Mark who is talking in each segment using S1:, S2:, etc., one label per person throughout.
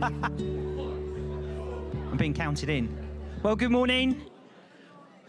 S1: I'm being counted in. Well, good morning.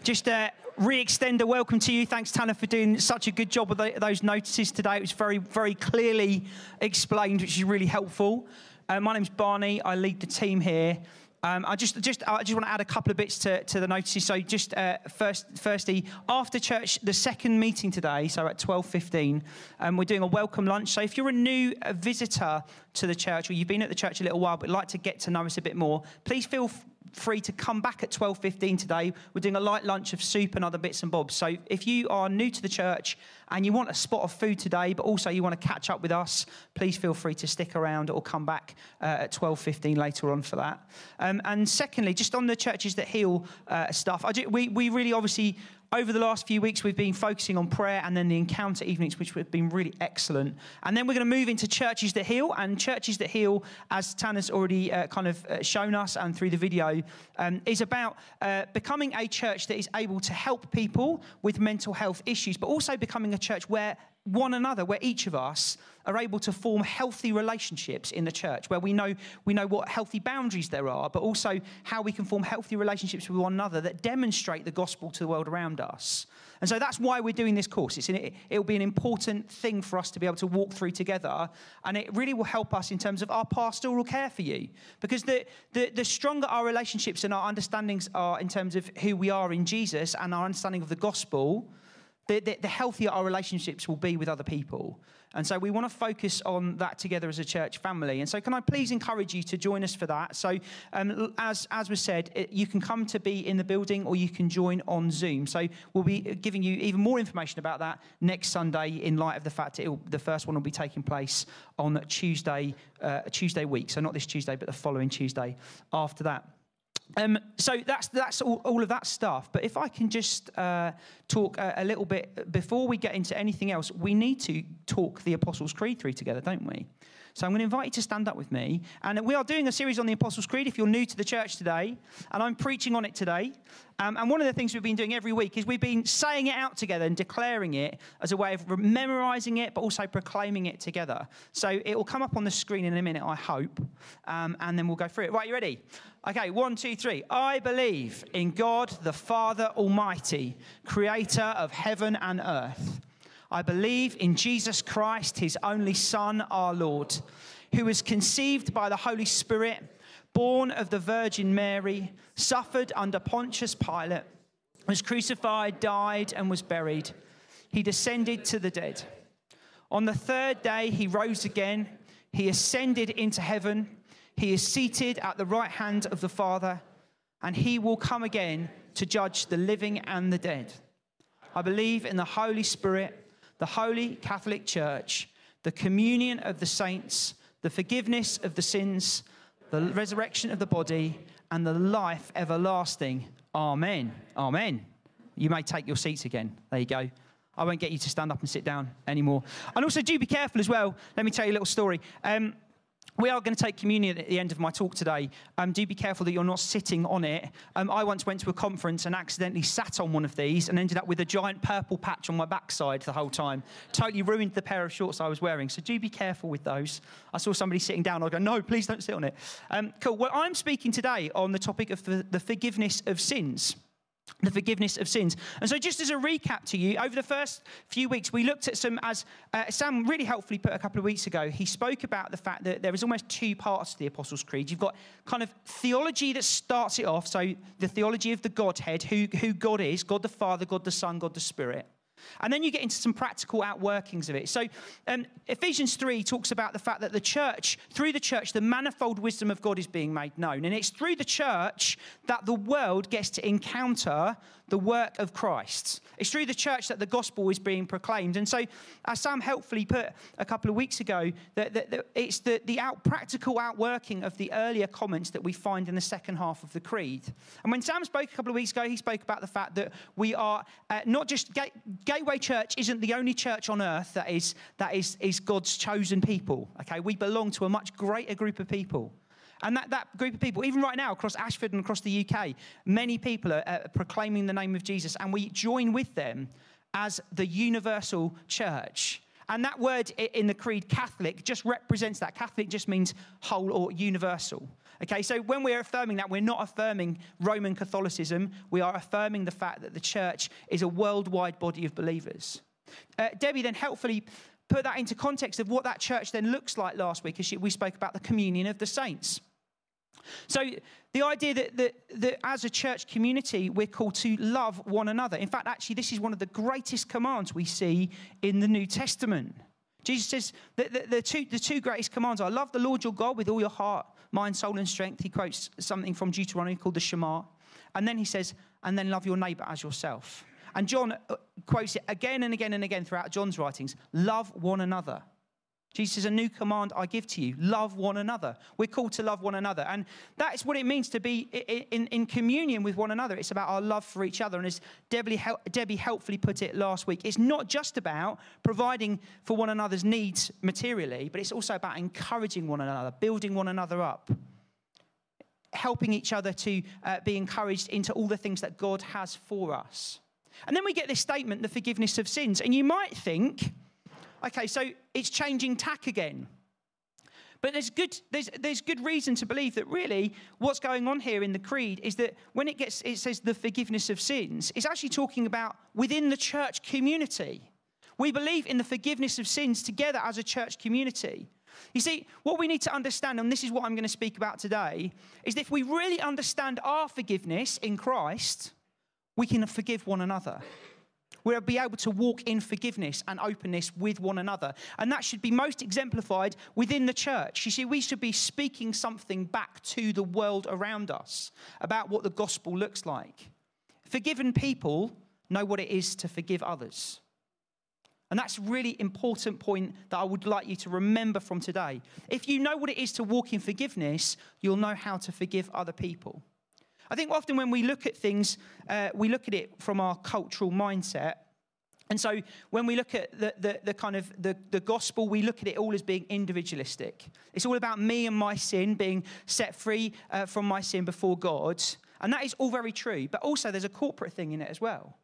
S1: Just uh, re-extend a welcome to you. Thanks, Tanner, for doing such a good job with the, those notices today. It was very, very clearly explained, which is really helpful. Uh, my name's Barney. I lead the team here. Um, I just, just, I just want to add a couple of bits to, to the notices. So, just uh, first, firstly, after church, the second meeting today, so at twelve fifteen, um, we're doing a welcome lunch. So, if you're a new uh, visitor to the church, or you've been at the church a little while but like to get to know us a bit more, please feel free to come back at 12.15 today. We're doing a light lunch of soup and other bits and bobs. So if you are new to the church and you want a spot of food today but also you want to catch up with us please feel free to stick around or come back uh, at 12.15 later on for that. Um, and secondly just on the churches that heal uh, stuff do, we, we really obviously over the last few weeks, we've been focusing on prayer and then the encounter evenings, which have been really excellent. And then we're going to move into churches that heal. And churches that heal, as Tanner's already uh, kind of uh, shown us and through the video, um, is about uh, becoming a church that is able to help people with mental health issues, but also becoming a church where one another, where each of us are able to form healthy relationships in the church, where we know, we know what healthy boundaries there are, but also how we can form healthy relationships with one another that demonstrate the gospel to the world around us. And so that's why we're doing this course. It's an, it'll be an important thing for us to be able to walk through together, and it really will help us in terms of our pastoral care for you. Because the, the, the stronger our relationships and our understandings are in terms of who we are in Jesus and our understanding of the gospel, the, the, the, healthier our relationships will be with other people. And so we want to focus on that together as a church family. And so, can I please encourage you to join us for that? So, um, as, as was said, it, you can come to be in the building or you can join on Zoom. So, we'll be giving you even more information about that next Sunday in light of the fact that the first one will be taking place on Tuesday, uh, Tuesday week. So, not this Tuesday, but the following Tuesday after that. Um, so that's that's all, all, of that stuff. But if I can just uh, talk a, a, little bit before we get into anything else, we need to talk the Apostles' Creed through together, don't we? So I'm going to invite you to stand up with me. And we are doing a series on the Apostles' Creed if you're new to the church today. And I'm preaching on it today. Um, and one of the things we've been doing every week is we've been saying it out together and declaring it as a way of memorizing it, but also proclaiming it together. So it will come up on the screen in a minute, I hope. Um, and then we'll go through it. Right, you ready? Okay, one, two, three. I believe in God the Father Almighty, creator of heaven and earth. I believe in Jesus Christ, his only Son, our Lord, who was conceived by the Holy Spirit, born of the Virgin Mary, suffered under Pontius Pilate, was crucified, died, and was buried. He descended to the dead. On the third day, he rose again. He ascended into heaven. He is seated at the right hand of the Father, and he will come again to judge the living and the dead. I believe in the Holy Spirit the Holy Catholic Church, the communion of the saints, the forgiveness of the sins, the resurrection of the body, and the life everlasting. Amen. Amen. You may take your seats again. There you go. I won't get you to stand up and sit down anymore. And also, do be careful as well. Let me tell you a little story. Um, we are going to take communion at the end of my talk today. Um, do be careful that you're not sitting on it. Um, I once went to a conference and accidentally sat on one of these and ended up with a giant purple patch on my backside the whole time. Totally ruined the pair of shorts I was wearing. So do be careful with those. I saw somebody sitting down. I go, no, please don't sit on it. Um, cool. Well, I'm speaking today on the topic of the, the forgiveness of sins the forgiveness of sins. And so, just as a recap to you, over the first few weeks, we looked at some, as uh, Sam really helpfully put a couple of weeks ago, he spoke about the fact that there is almost two parts to the Apostles' Creed. You've got kind of theology that starts it off, so the theology of the Godhead, who, who God is God the Father, God the Son, God the Spirit. And then you get into some practical outworkings of it. So um, Ephesians 3 talks about the fact that the church, through the church, the manifold wisdom of God is being made known. And it's through the church that the world gets to encounter the work of Christ. It's through the church that the gospel is being proclaimed. And so, as Sam helpfully put a couple of weeks ago, that, that, that it's the, the out, practical outworking of the earlier comments that we find in the second half of the creed. And when Sam spoke a couple of weeks ago, he spoke about the fact that we are uh, not just Gateway Church isn't the only church on earth that is that is, is God's chosen people. Okay, we belong to a much greater group of people. And that, that group of people, even right now across Ashford and across the UK, many people are, are proclaiming the name of Jesus, and we join with them as the universal church. And that word in the creed, Catholic, just represents that. Catholic just means whole or universal. Okay, so when we're affirming that, we're not affirming Roman Catholicism. We are affirming the fact that the church is a worldwide body of believers. Uh, Debbie then helpfully put that into context of what that church then looks like last week as we spoke about the communion of the saints. So, the idea that, that, that, as a church community, we're called to love one another. In fact, actually, this is one of the greatest commands we see in the New Testament. Jesus says that the, the, two, the two greatest commands are love the Lord your God with all your heart, mind, soul, and strength. He quotes something from Deuteronomy called the Shema. And then he says, and then love your neighbor as yourself. And John uh, quotes it again and again and again throughout John's writings love one another. Jesus says, A new command I give to you love one another. We're called to love one another. And that is what it means to be in, in, communion with one another. It's about our love for each other. And as Debbie, Debbie helpfully put it last week, it's not just about providing for one another's needs materially, but it's also about encouraging one another, building one another up, helping each other to uh, be encouraged into all the things that God has for us. And then we get this statement, the forgiveness of sins. And you might think, okay, so it's changing tack again. But there's good, there's, there's good reason to believe that really what's going on here in the creed is that when it gets it says the forgiveness of sins, it's actually talking about within the church community. We believe in the forgiveness of sins together as a church community. You see, what we need to understand, and this is what I'm going to speak about today, is that if we really understand our forgiveness in Christ, we can forgive one another. We'll be able to walk in forgiveness and openness with one another. And that should be most exemplified within the church. You see, we should be speaking something back to the world around us about what the gospel looks like. Forgiven people know what it is to forgive others. And that's a really important point that I would like you to remember from today. If you know what it is to walk in forgiveness, you'll know how to forgive other people. I think often when we look at things, uh, we look at it from our cultural mindset. And so when we look at the, the, the, kind of the, the gospel, we look at it all as being individualistic. It's all about me and my sin being set free uh, from my sin before God. And that is all very true. But also there's a corporate thing in it as well.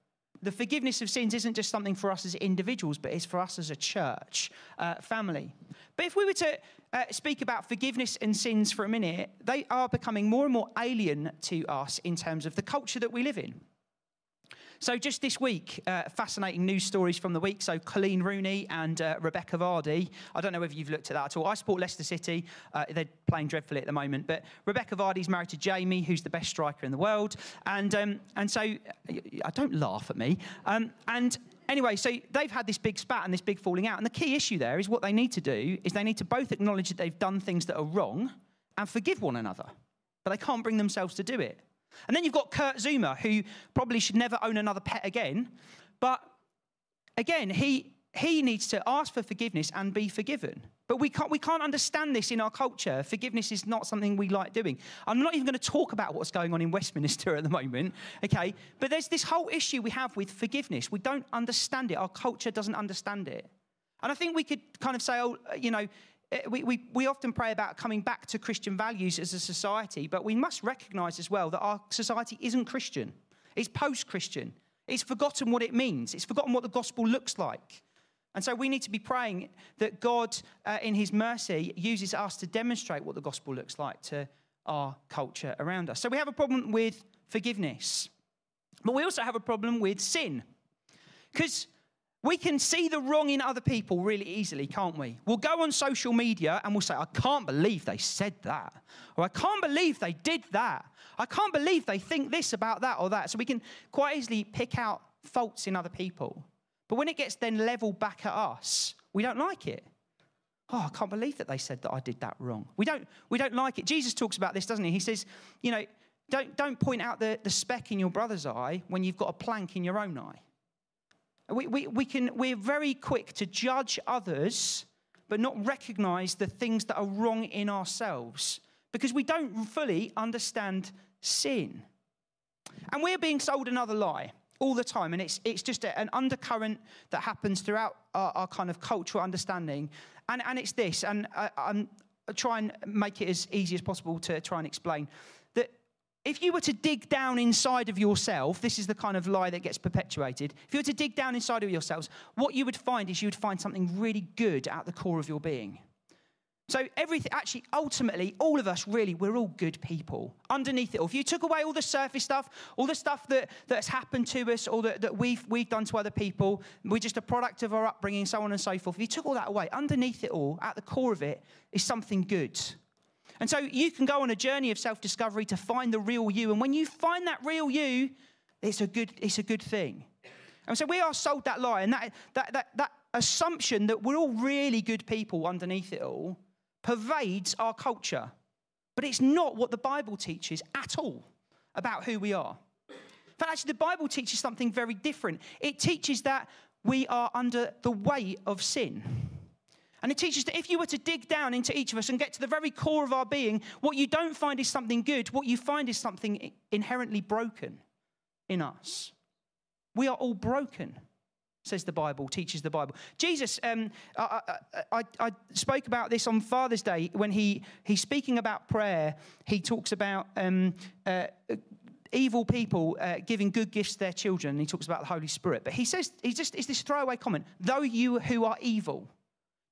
S1: The forgiveness of sins isn't just something for us as individuals, but it's for us as a church uh, family. But if we were to uh, speak about forgiveness and sins for a minute, they are becoming more and more alien to us in terms of the culture that we live in. So, just this week, uh, fascinating news stories from the week. So, Coleen Rooney and uh, Rebekah Vardy. I don't know whether you've looked at that at all. I support Leicester City. Uh, they're playing dreadfully at the moment. But Rebekah Vardy's married to Jamie, who's the best striker in the world. And, um, and so, I don't laugh at me. Um, and anyway, so they've had this big spat and this big falling out. And the key issue there is what they need to do is they need to both acknowledge that they've done things that are wrong and forgive one another. But they can't bring themselves to do it. And then you've got Kurt Zouma, who probably should never own another pet again. But again, he, he needs to ask for forgiveness and be forgiven. But we can't, we can't understand this in our culture. Forgiveness is not something we like doing. I'm not even going to talk about what's going on in Westminster at the moment, okay? But there's this whole issue we have with forgiveness. We don't understand it. Our culture doesn't understand it. And I think we could kind of say, oh, you know, Eh, we, we, we often pray about coming back to Christian values as a society, but we must recognize as well that our society isn't Christian. It's post Christian. It's forgotten what it means, it's forgotten what the gospel looks like. And so we need to be praying that God, uh, in his mercy, uses us to demonstrate what the gospel looks like to our culture around us. So we have a problem with forgiveness, but we also have a problem with sin. Because we can see the wrong in other people really easily, can't we? We'll go on social media and we'll say, I can't believe they said that. Or I can't believe they did that. I can't believe they think this about that or that. So we can quite easily pick out faults in other people. But when it gets then leveled back at us, we don't like it. Oh, I can't believe that they said that I did that wrong. We don't, we don't like it. Jesus talks about this, doesn't he? He says, you know, don't, don't point out the, the speck in your brother's eye when you've got a plank in your own eye. We, we, we can, we're very quick to judge others, but not recognize the things that are wrong in ourselves because we don't fully understand sin. And we're being sold another lie all the time. And it's, it's just an undercurrent that happens throughout our, our kind of cultural understanding. And, and it's this, and I, I'm I try and make it as easy as possible to try and explain that if you were to dig down inside of yourself, this is the kind of lie that gets perpetuated. If you were to dig down inside of yourselves, what you would find is you would find something really good at the core of your being. So, everything, actually, ultimately, all of us really, we're all good people. Underneath it all, if you took away all the surface stuff, all the stuff that, that's happened to us, or that, that we've, we've done to other people, we're just a product of our upbringing, so on and so forth. If you took all that away, underneath it all, at the core of it, is something good. And so you can go on a journey of self discovery to find the real you. And when you find that real you, it's a good, it's a good thing. And so we are sold that lie and that, that, that, that assumption that we're all really good people underneath it all pervades our culture. But it's not what the Bible teaches at all about who we are. In fact, actually, the Bible teaches something very different. It teaches that we are under the weight of sin. And it teaches that if you were to dig down into each of us and get to the very core of our being, what you don't find is something good, what you find is something inherently broken in us. We are all broken says the Bible, teaches the Bible. Jesus, um, I, I, I, spoke about this on Father's Day when he, he's speaking about prayer. He talks about um, uh, evil people uh, giving good gifts to their children. he talks about the Holy Spirit. But he says, he just, it's this throwaway comment, though you who are evil.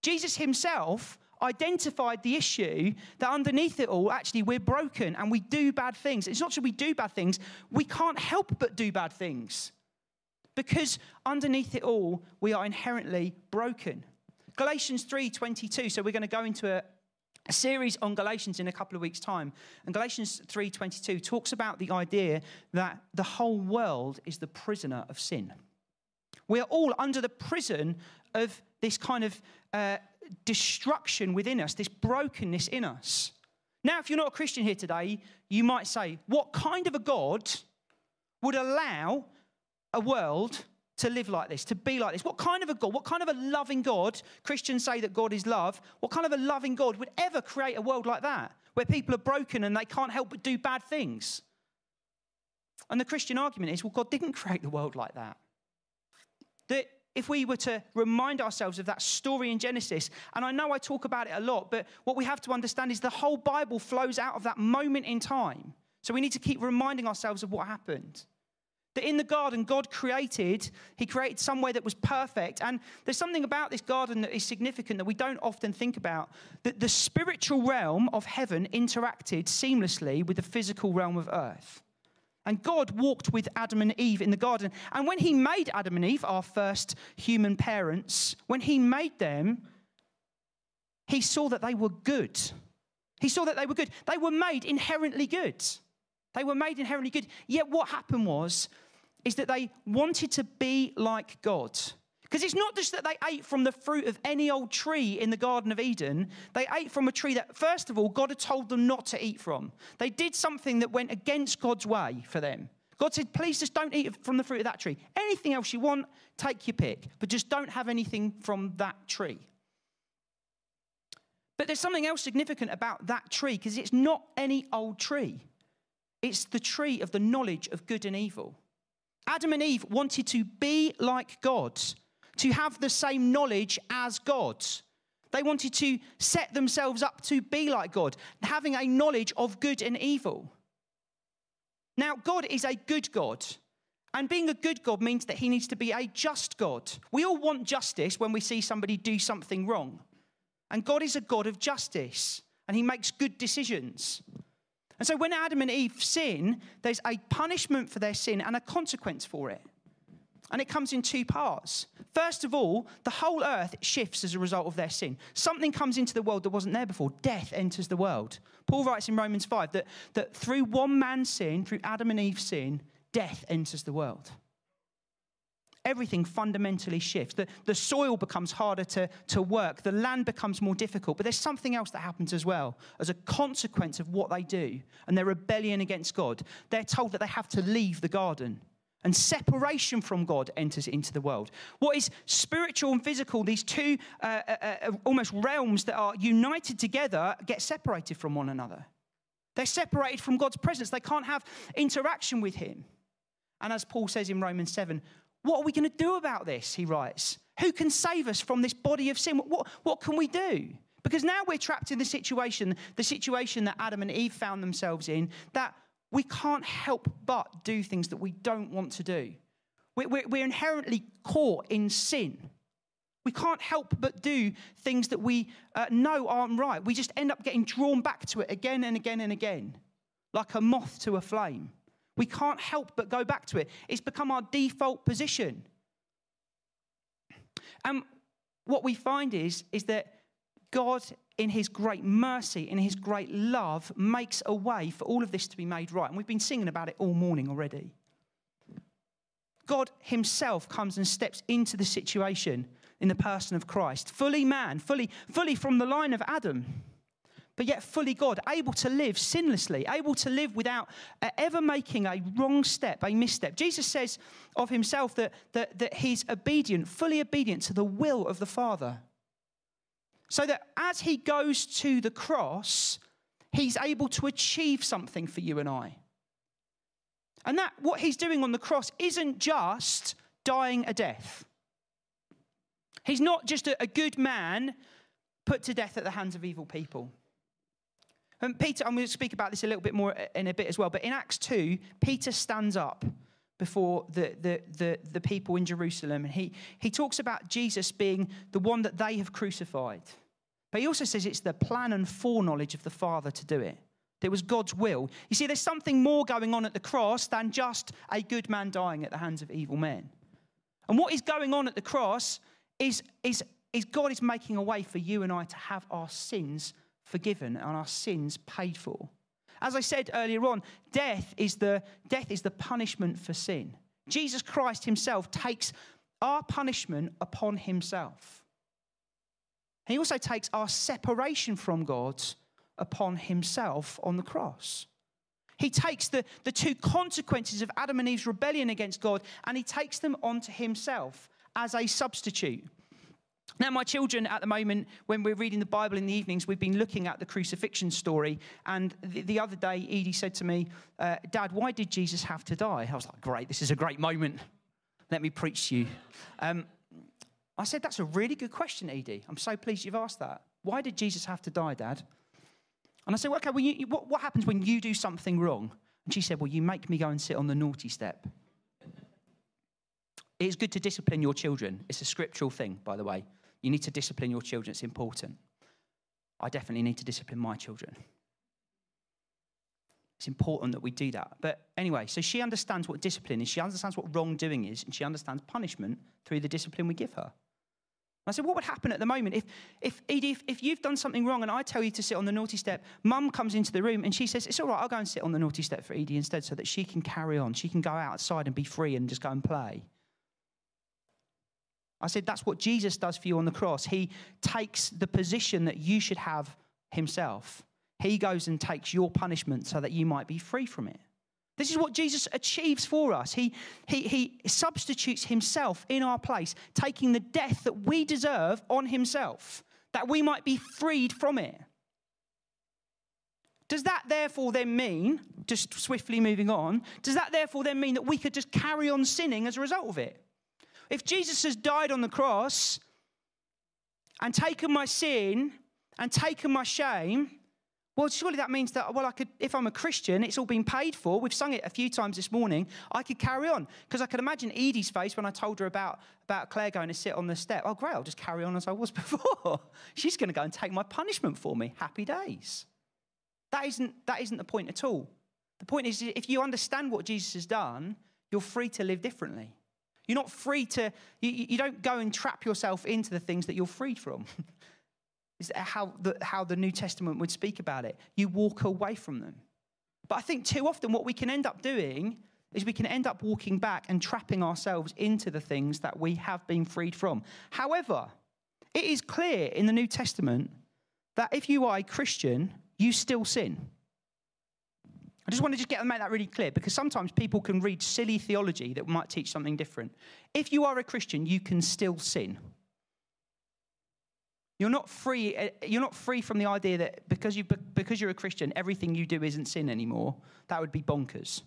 S1: Jesus himself identified the issue that underneath it all, actually, we're broken and we do bad things. It's not just we do bad things, we can't help but do bad things because underneath it all, we are inherently broken. Galatians 3:22. So we're going to go into a, a series on Galatians in a couple of weeks' time. And Galatians 3:22 talks about the idea that the whole world is the prisoner of sin. We are all under the prison of this kind of uh, destruction within us, this brokenness in us. Now, if you're not a Christian here today, you might say, What kind of a God would allow a world to live like this, to be like this? What kind of a God, what kind of a loving God, Christians say that God is love, what kind of a loving God would ever create a world like that, where people are broken and they can't help but do bad things? And the Christian argument is well, God didn't create the world like that. That if we were to remind ourselves of that story in Genesis, and I know I talk about it a lot, but what we have to understand is the whole Bible flows out of that moment in time. So we need to keep reminding ourselves of what happened. That in the garden, God created, He created somewhere that was perfect. And there's something about this garden that is significant that we don't often think about. That the spiritual realm of heaven interacted seamlessly with the physical realm of earth. And God walked with Adam and Eve in the garden. And when He made Adam and Eve, our first human parents, when He made them, He saw that they were good. He saw that they were good. They were made inherently good. They were made inherently good. Yet what happened was is that they wanted to be like God. Because it's not just that they ate from the fruit of any old tree in the Garden of Eden. They ate from a tree that, first of all, God had told them not to eat from. They did something that went against God's way for them. God said, please just don't eat from the fruit of that tree. Anything else you want, take your pick, but just don't have anything from that tree. But there's something else significant about that tree because it's not any old tree, it's the tree of the knowledge of good and evil. Adam and Eve wanted to be like God, to have the same knowledge as God. They wanted to set themselves up to be like God, having a knowledge of good and evil. Now, God is a good God. And being a good God means that he needs to be a just God. We all want justice when we see somebody do something wrong. And God is a God of justice, and he makes good decisions. And so when Adam and Eve sin, there's a punishment for their sin and a consequence for it. And it comes in two parts. First of all, the whole earth shifts as a result of their sin. Something comes into the world that wasn't there before. Death enters the world. Paul writes in Romans 5 that, that through one man's sin, through Adam and Eve's sin, death enters the world everything fundamentally shifts. The, the soil becomes harder to, to work, the land becomes more difficult. But there's something else that happens as well as a consequence of what they do and their rebellion against God. They're told that they have to leave the garden. And separation from God enters into the world. What is spiritual and physical, these two uh, uh, uh, almost realms that are united together, get separated from one another. They're separated from God's presence. They can't have interaction with Him. And as Paul says in Romans 7, what are we going to do about this? He writes. Who can save us from this body of sin? What, what can we do? Because now we're trapped in the situation, the situation that Adam and Eve found themselves in, that we can't help but do things that we don't want to do. We're inherently caught in sin. We can't help but do things that we uh, know aren't right. We just end up getting drawn back to it again and again and again, like a moth to a flame. We can't help but go back to it. It's become our default position. And what we find is, is that God, in his great mercy, in his great love, makes a way for all of this to be made right. And we've been singing about it all morning already. God himself comes and steps into the situation in the person of Christ, fully man, fully, fully from the line of Adam, but yet fully God, able to live sinlessly, able to live without uh, ever making a wrong step, a misstep. Jesus says of himself that, that, that he's obedient, fully obedient to the will of the Father. So that as he goes to the cross, he's able to achieve something for you and I. And that what he's doing on the cross isn't just dying a death. He's not just a, a good man put to death at the hands of evil people. And Peter, I'm going to speak about this a little bit more uh, in a bit as well, but in Acts 2, Peter stands up before the, the, the, the people in Jerusalem and he, he talks about Jesus being the one that they have crucified. But he also says it's the plan and foreknowledge of the Father to do it. It was God's will. You see, there's something more going on at the cross than just a good man dying at the hands of evil men. And what is going on at the cross is, is, is God is making a way for you and I to have our sins forgiven and our sins paid for. As I said earlier on, death is the, death is the punishment for sin. Jesus Christ himself takes our punishment upon himself. He also takes our separation from God upon himself on the cross. He takes the, the two consequences of Adam and Eve's rebellion against God and he takes them onto himself as a substitute. Now, my children, at the moment, when we're reading the Bible in the evenings, we've been looking at the crucifixion story. And the, the other day, Edie said to me, uh, Dad, why did Jesus have to die? I was like, Great, this is a great moment. Let me preach to you. Um, I said, That's a really good question, Edie. I'm so pleased you've asked that. Why did Jesus have to die, Dad? And I said, well, okay, well, you, what, what happens when you do something wrong? And she said, well, you make me go and sit on the naughty step. It's good to discipline your children. It's a scriptural thing, by the way. You need to discipline your children, it's important. I definitely need to discipline my children. It's important that we do that. But anyway, so she understands what discipline is, she understands what wrongdoing is, and she understands punishment through the discipline we give her. I said, what would happen at the moment if, if Edie, if, if you've done something wrong and I tell you to sit on the naughty step, mum comes into the room and she says, it's all right, I'll go and sit on the naughty step for Edie instead so that she can carry on. She can go outside and be free and just go and play. I said, that's what Jesus does for you on the cross. He takes the position that you should have himself. He goes and takes your punishment so that you might be free from it. This is what Jesus achieves for us. He, he, he substitutes himself in our place, taking the death that we deserve on himself, that we might be freed from it. Does that therefore then mean, just swiftly moving on, does that therefore then mean that we could just carry on sinning as a result of it? If Jesus has died on the cross and taken my sin and taken my shame, well, surely that means that, well, I could, if I'm a Christian, it's all been paid for. We've sung it a few times this morning. I could carry on. Because I could imagine Edie's face when I told her about, about Claire going to sit on the step. Oh, great, I'll just carry on as I was before. She's going to go and take my punishment for me. Happy days. That isn't, that isn't the point at all. The point is, if you understand what Jesus has done, you're free to live differently. You're not free to, you, you don't go and trap yourself into the things that you're freed from. is how the, how the New Testament would speak about it. You walk away from them. But I think too often what we can end up doing is we can end up walking back and trapping ourselves into the things that we have been freed from. However, it is clear in the New Testament that if you are a Christian, you still sin. I just want to just get make that really clear because sometimes people can read silly theology that might teach something different. If you are a Christian, you can still sin. You're not free, eh, you're not free from the idea that because, you, because you're a Christian, everything you do isn't sin anymore. That would be bonkers.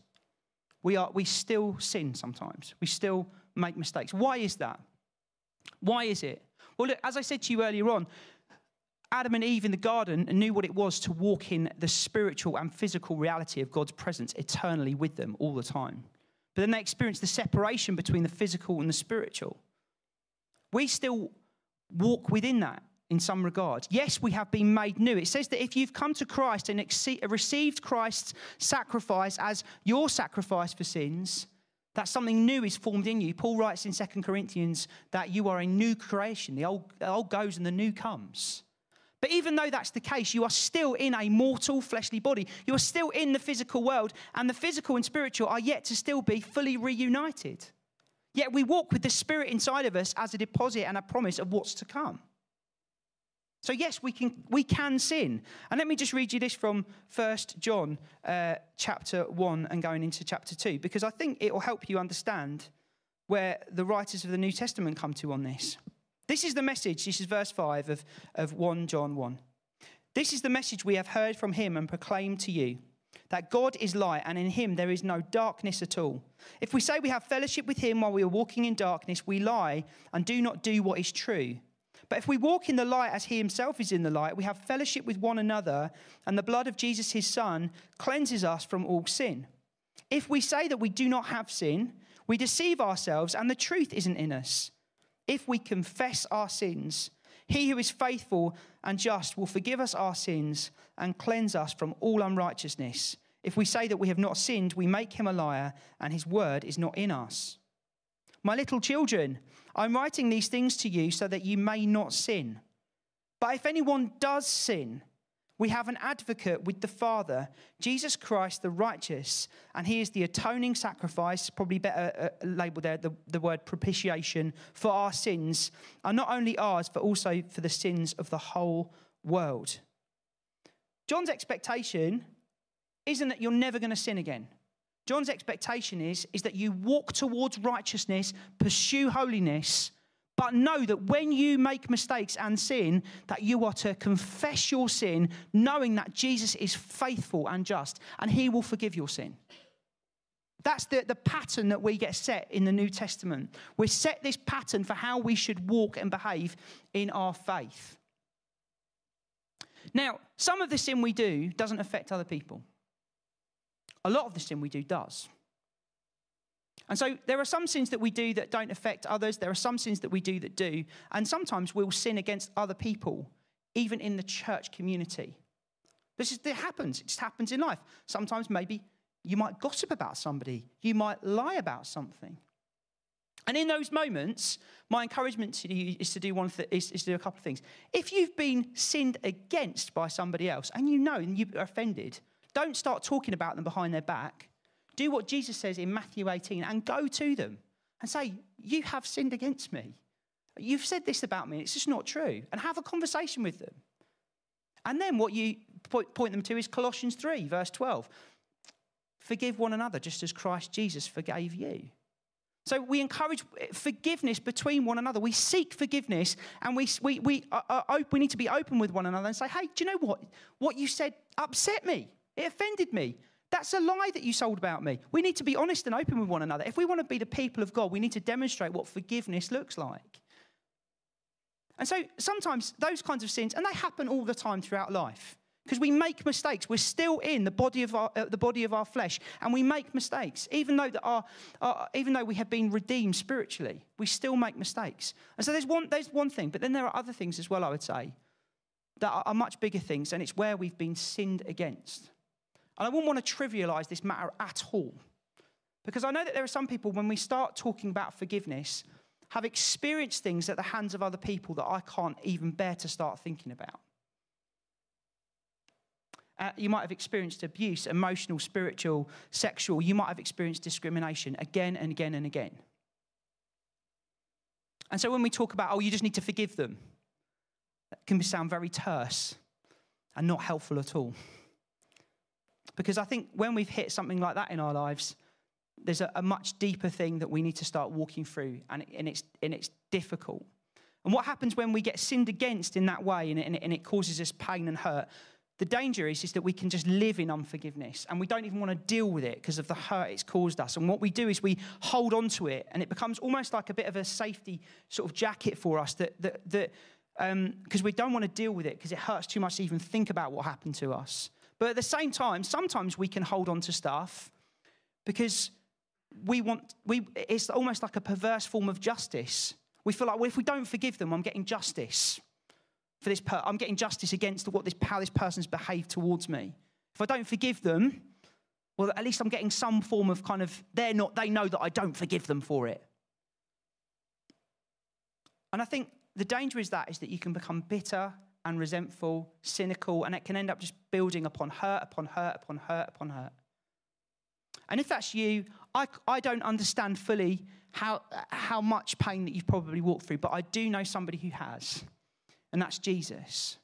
S1: We, are, we still sin sometimes. We still make mistakes. Why is that? Why is it? Well, look, as I said to you earlier on, Adam and Eve in the garden knew what it was to walk in the spiritual and physical reality of God's presence eternally with them all the time. But then they experienced the separation between the physical and the spiritual. We still walk within that in some regard. Yes, we have been made new. It says that if you've come to Christ and received Christ's sacrifice as your sacrifice for sins, that something new is formed in you. Paul writes in 2 Corinthians that you are a new creation. The old, the old goes and the new comes. But even though that's the case, you are still in a mortal fleshly body. You are still in the physical world, and the physical and spiritual are yet to still be fully reunited. Yet we walk with the Spirit inside of us as a deposit and a promise of what's to come. So, yes, we can, we can sin. And let me just read you this from 1 John uh, chapter 1 and going into chapter 2, because I think it will help you understand where the writers of the New Testament come to on this. This is the message, this is verse 5 of, of 1 John 1. This is the message we have heard from him and proclaimed to you that God is light and in him there is no darkness at all. If we say we have fellowship with him while we are walking in darkness, we lie and do not do what is true. But if we walk in the light as he himself is in the light, we have fellowship with one another, and the blood of Jesus his son cleanses us from all sin. If we say that we do not have sin, we deceive ourselves and the truth isn't in us. If we confess our sins, he who is faithful and just will forgive us our sins and cleanse us from all unrighteousness. If we say that we have not sinned, we make him a liar, and his word is not in us. My little children, I'm writing these things to you so that you may not sin. But if anyone does sin, we have an advocate with the Father, Jesus Christ the righteous, and he is the atoning sacrifice, probably better uh, labeled there, the, the word propitiation for our sins, and not only ours, but also for the sins of the whole world. John's expectation isn't that you're never going to sin again. John's expectation is, is that you walk towards righteousness, pursue holiness, but know that when you make mistakes and sin, that you are to confess your sin, knowing that Jesus is faithful and just, and he will forgive your sin. That's the, the pattern that we get set in the New Testament. We set this pattern for how we should walk and behave in our faith. Now, some of the sin we do doesn't affect other people. A lot of the sin we do does. And so there are some sins that we do that don't affect others. There are some sins that we do that do. And sometimes we'll sin against other people, even in the church community. This is, it happens. It just happens in life. Sometimes maybe you might gossip about somebody, you might lie about something. And in those moments, my encouragement to you is to do one th- is, is to do a couple of things. If you've been sinned against by somebody else and you know and you're offended, don't start talking about them behind their back. Do what Jesus says in Matthew 18 and go to them and say, You have sinned against me. You've said this about me, it's just not true. And have a conversation with them. And then what you point them to is Colossians 3, verse 12. Forgive one another just as Christ Jesus forgave you. So we encourage forgiveness between one another. We seek forgiveness and we, we, we, are, are, we need to be open with one another and say, hey, do you know what? What you said upset me. It offended me. That's a lie that you sold about me. We need to be honest and open with one another. If we want to be the people of God, we need to demonstrate what forgiveness looks like. And so sometimes those kinds of sins, and they happen all the time throughout life, because we make mistakes. We're still in the body of our, uh, the body of our flesh, and we make mistakes. Even though, our, our, even though we have been redeemed spiritually, we still make mistakes. And so there's one, there's one thing, but then there are other things as well, I would say, that are, are much bigger things, and it's where we've been sinned against. And I wouldn't want to trivialize this matter at all. Because I know that there are some people, when we start talking about forgiveness, have experienced things at the hands of other people that I can't even bear to start thinking about. Uh, you might have experienced abuse, emotional, spiritual, sexual. You might have experienced discrimination again and again and again. And so when we talk about, oh, you just need to forgive them, that can sound very terse and not helpful at all. Because I think when we've hit something like that in our lives, there's a, a much deeper thing that we need to start walking through, and, and, it's, and it's difficult. And what happens when we get sinned against in that way and it, and it causes us pain and hurt? The danger is, is that we can just live in unforgiveness and we don't even want to deal with it because of the hurt it's caused us. And what we do is we hold on to it and it becomes almost like a bit of a safety sort of jacket for us that, that, that because um, we don't want to deal with it because it hurts too much to even think about what happened to us. But at the same time, sometimes we can hold on to stuff because we want, we, it's almost like a perverse form of justice. We feel like, well, if we don't forgive them, I'm getting justice for this. Per- I'm getting justice against what this, how this person's behaved towards me. If I don't forgive them, well, at least I'm getting some form of kind of, they're not, they know that I don't forgive them for it. And I think the danger is that is that you can become bitter and resentful, cynical, and it can end up just building upon hurt, upon hurt, upon hurt, upon hurt. And if that's you, I, I don't understand fully how, how much pain that you've probably walked through, but I do know somebody who has, and that's Jesus.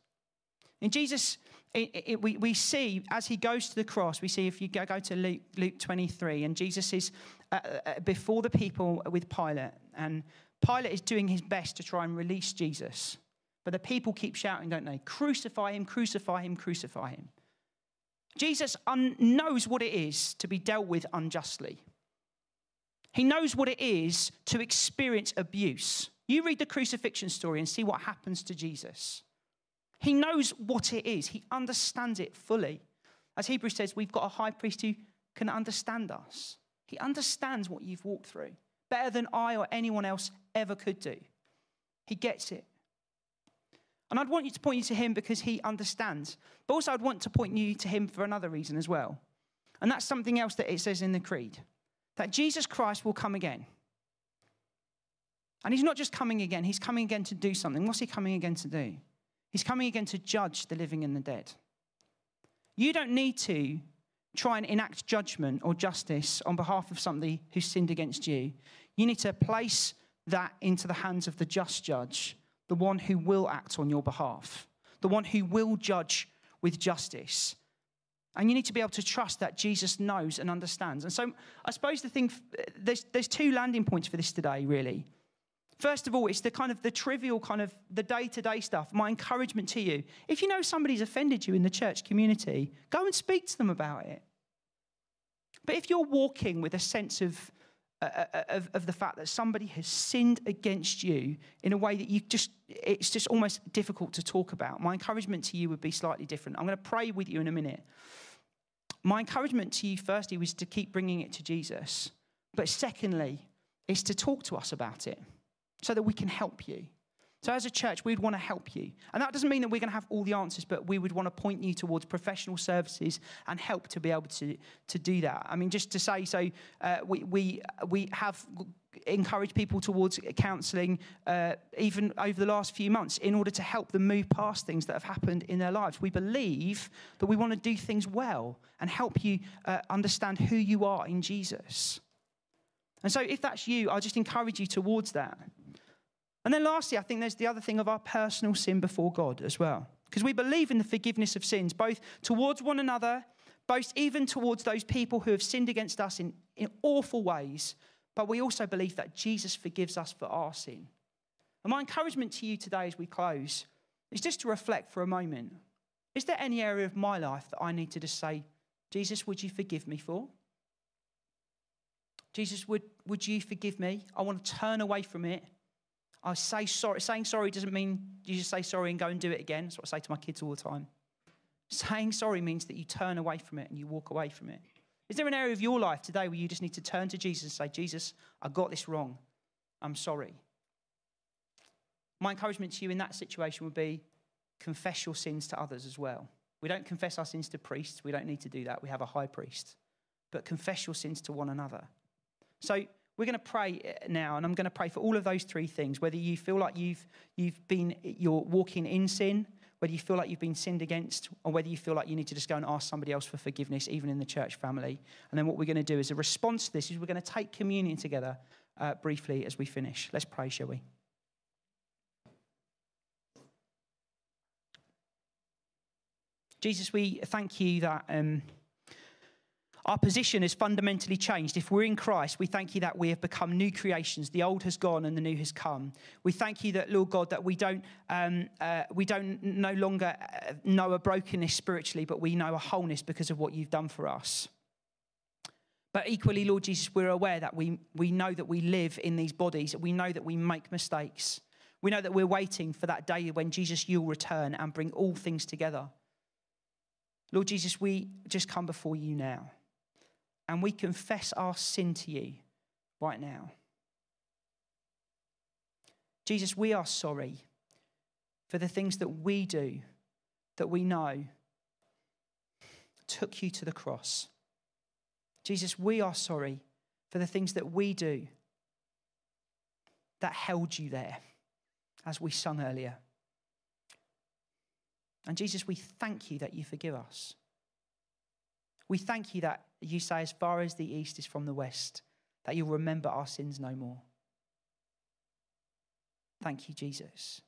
S1: And Jesus, it, it, we, we see as he goes to the cross, we see if you go, go to Luke, Luke 23, and Jesus is uh, uh, before the people with Pilate, and Pilate is doing his best to try and release Jesus. But the people keep shouting, don't they? Crucify him, crucify him, crucify him. Jesus un- knows what it is to be dealt with unjustly. He knows what it is to experience abuse. You read the crucifixion story and see what happens to Jesus. He knows what it is, he understands it fully. As Hebrews says, we've got a high priest who can understand us. He understands what you've walked through better than I or anyone else ever could do. He gets it. And I'd want you to point you to him because he understands. But also, I'd want to point you to him for another reason as well. And that's something else that it says in the Creed that Jesus Christ will come again. And he's not just coming again, he's coming again to do something. What's he coming again to do? He's coming again to judge the living and the dead. You don't need to try and enact judgment or justice on behalf of somebody who sinned against you. You need to place that into the hands of the just judge the one who will act on your behalf, the one who will judge with justice. And you need to be able to trust that Jesus knows and understands. And so I suppose the thing, there's, there's two landing points for this today, really. First of all, it's the kind of the trivial kind of the day-to-day stuff. My encouragement to you. If you know somebody's offended you in the church community, go and speak to them about it. But if you're walking with a sense of Uh, uh, uh, of, of, the fact that somebody has sinned against you in a way that you just, it's just almost difficult to talk about. My encouragement to you would be slightly different. I'm going to pray with you in a minute. My encouragement to you, firstly, was to keep bringing it to Jesus. But secondly, is to talk to us about it so that we can help you. So, as a church, we'd want to help you. And that doesn't mean that we're going to have all the answers, but we would want to point you towards professional services and help to be able to, to do that. I mean, just to say, so uh, we, we, we have encouraged people towards counselling uh, even over the last few months in order to help them move past things that have happened in their lives. We believe that we want to do things well and help you uh, understand who you are in Jesus. And so, if that's you, I'll just encourage you towards that. And then lastly, I think there's the other thing of our personal sin before God as well. Because we believe in the forgiveness of sins, both towards one another, both even towards those people who have sinned against us in, in awful ways, but we also believe that Jesus forgives us for our sin. And my encouragement to you today as we close is just to reflect for a moment. Is there any area of my life that I need to just say, Jesus, would you forgive me for? Jesus, would, would you forgive me? I want to turn away from it I say sorry. Saying sorry doesn't mean you just say sorry and go and do it again. That's what I say to my kids all the time. Saying sorry means that you turn away from it and you walk away from it. Is there an area of your life today where you just need to turn to Jesus and say, Jesus, I got this wrong. I'm sorry. My encouragement to you in that situation would be confess your sins to others as well. We don't confess our sins to priests. We don't need to do that. We have a high priest. But confess your sins to one another. So, we're going to pray uh, now, and I'm going to pray for all of those three things. Whether you feel like you've, you've been, you're walking in sin, whether you feel like you've been sinned against, or whether you feel like you need to just go and ask somebody else for forgiveness, even in the church family. And then what we're going to do is a response to this is we're going to take communion together uh, briefly as we finish. Let's pray, shall we? Jesus, we thank you that. Um, our position has fundamentally changed. If we're in Christ, we thank you that we have become new creations. The old has gone and the new has come. We thank you that, Lord God, that we don't, um, uh, we don't no longer uh, know a brokenness spiritually, but we know a wholeness because of what you've done for us. But equally, Lord Jesus, we're aware that we, we know that we live in these bodies. We know that we make mistakes. We know that we're waiting for that day when Jesus, you'll return and bring all things together. Lord Jesus, we just come before you now and we confess our sin to you right now. Jesus, we are sorry for the things that we do that we know took you to the cross. Jesus, we are sorry for the things that we do that held you there, as we sung earlier. And Jesus, we thank you that you forgive us. We thank you that you say, as far as the east is from the west, that you'll remember our sins no more. Thank you, Jesus.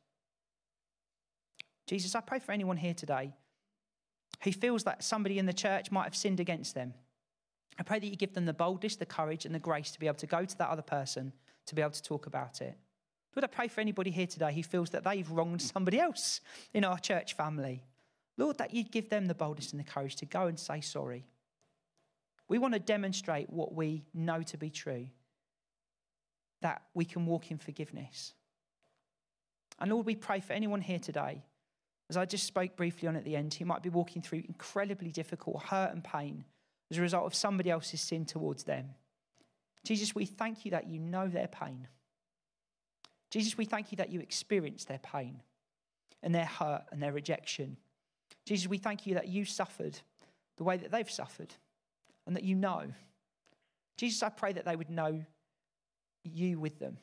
S1: Jesus, I pray for anyone here today who feels that somebody in the church might have sinned against them. I pray that you give them the boldness, the courage, and the grace to be able to go to that other person to be able to talk about it. Would I pray for anybody here today who feels that they've wronged somebody else in our church family. Lord, that you'd give them the boldness and the courage to go and say sorry. We want to demonstrate what we know to be true, that we can walk in forgiveness. And Lord, we pray for anyone here today, as I just spoke briefly on at the end, who might be walking through incredibly difficult hurt and pain as a result of somebody else's sin towards them. Jesus, we thank you that you know their pain. Jesus, we thank you that you experience their pain and their hurt and their rejection. Jesus, we thank you that you suffered the way that they've suffered and that you know. Jesus, I pray that they would know you with them.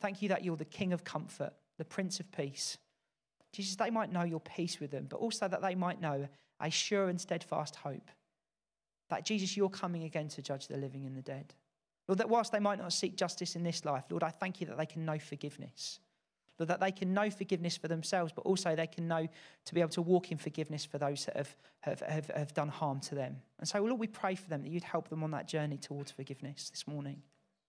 S1: Thank you that you're the King of comfort the Prince of Peace. Jesus, they might know your peace with them, but also that they might know a sure and steadfast hope. That Jesus, you're coming again to judge the living and the dead. Lord, that whilst they might not seek justice in this life, Lord, I thank you that they can know forgiveness. That they can know forgiveness for themselves, but also they can know to be able to walk in forgiveness for those that have, have, have, have done harm to them. And so, Lord, we pray for them that you'd help them on that journey towards forgiveness this morning.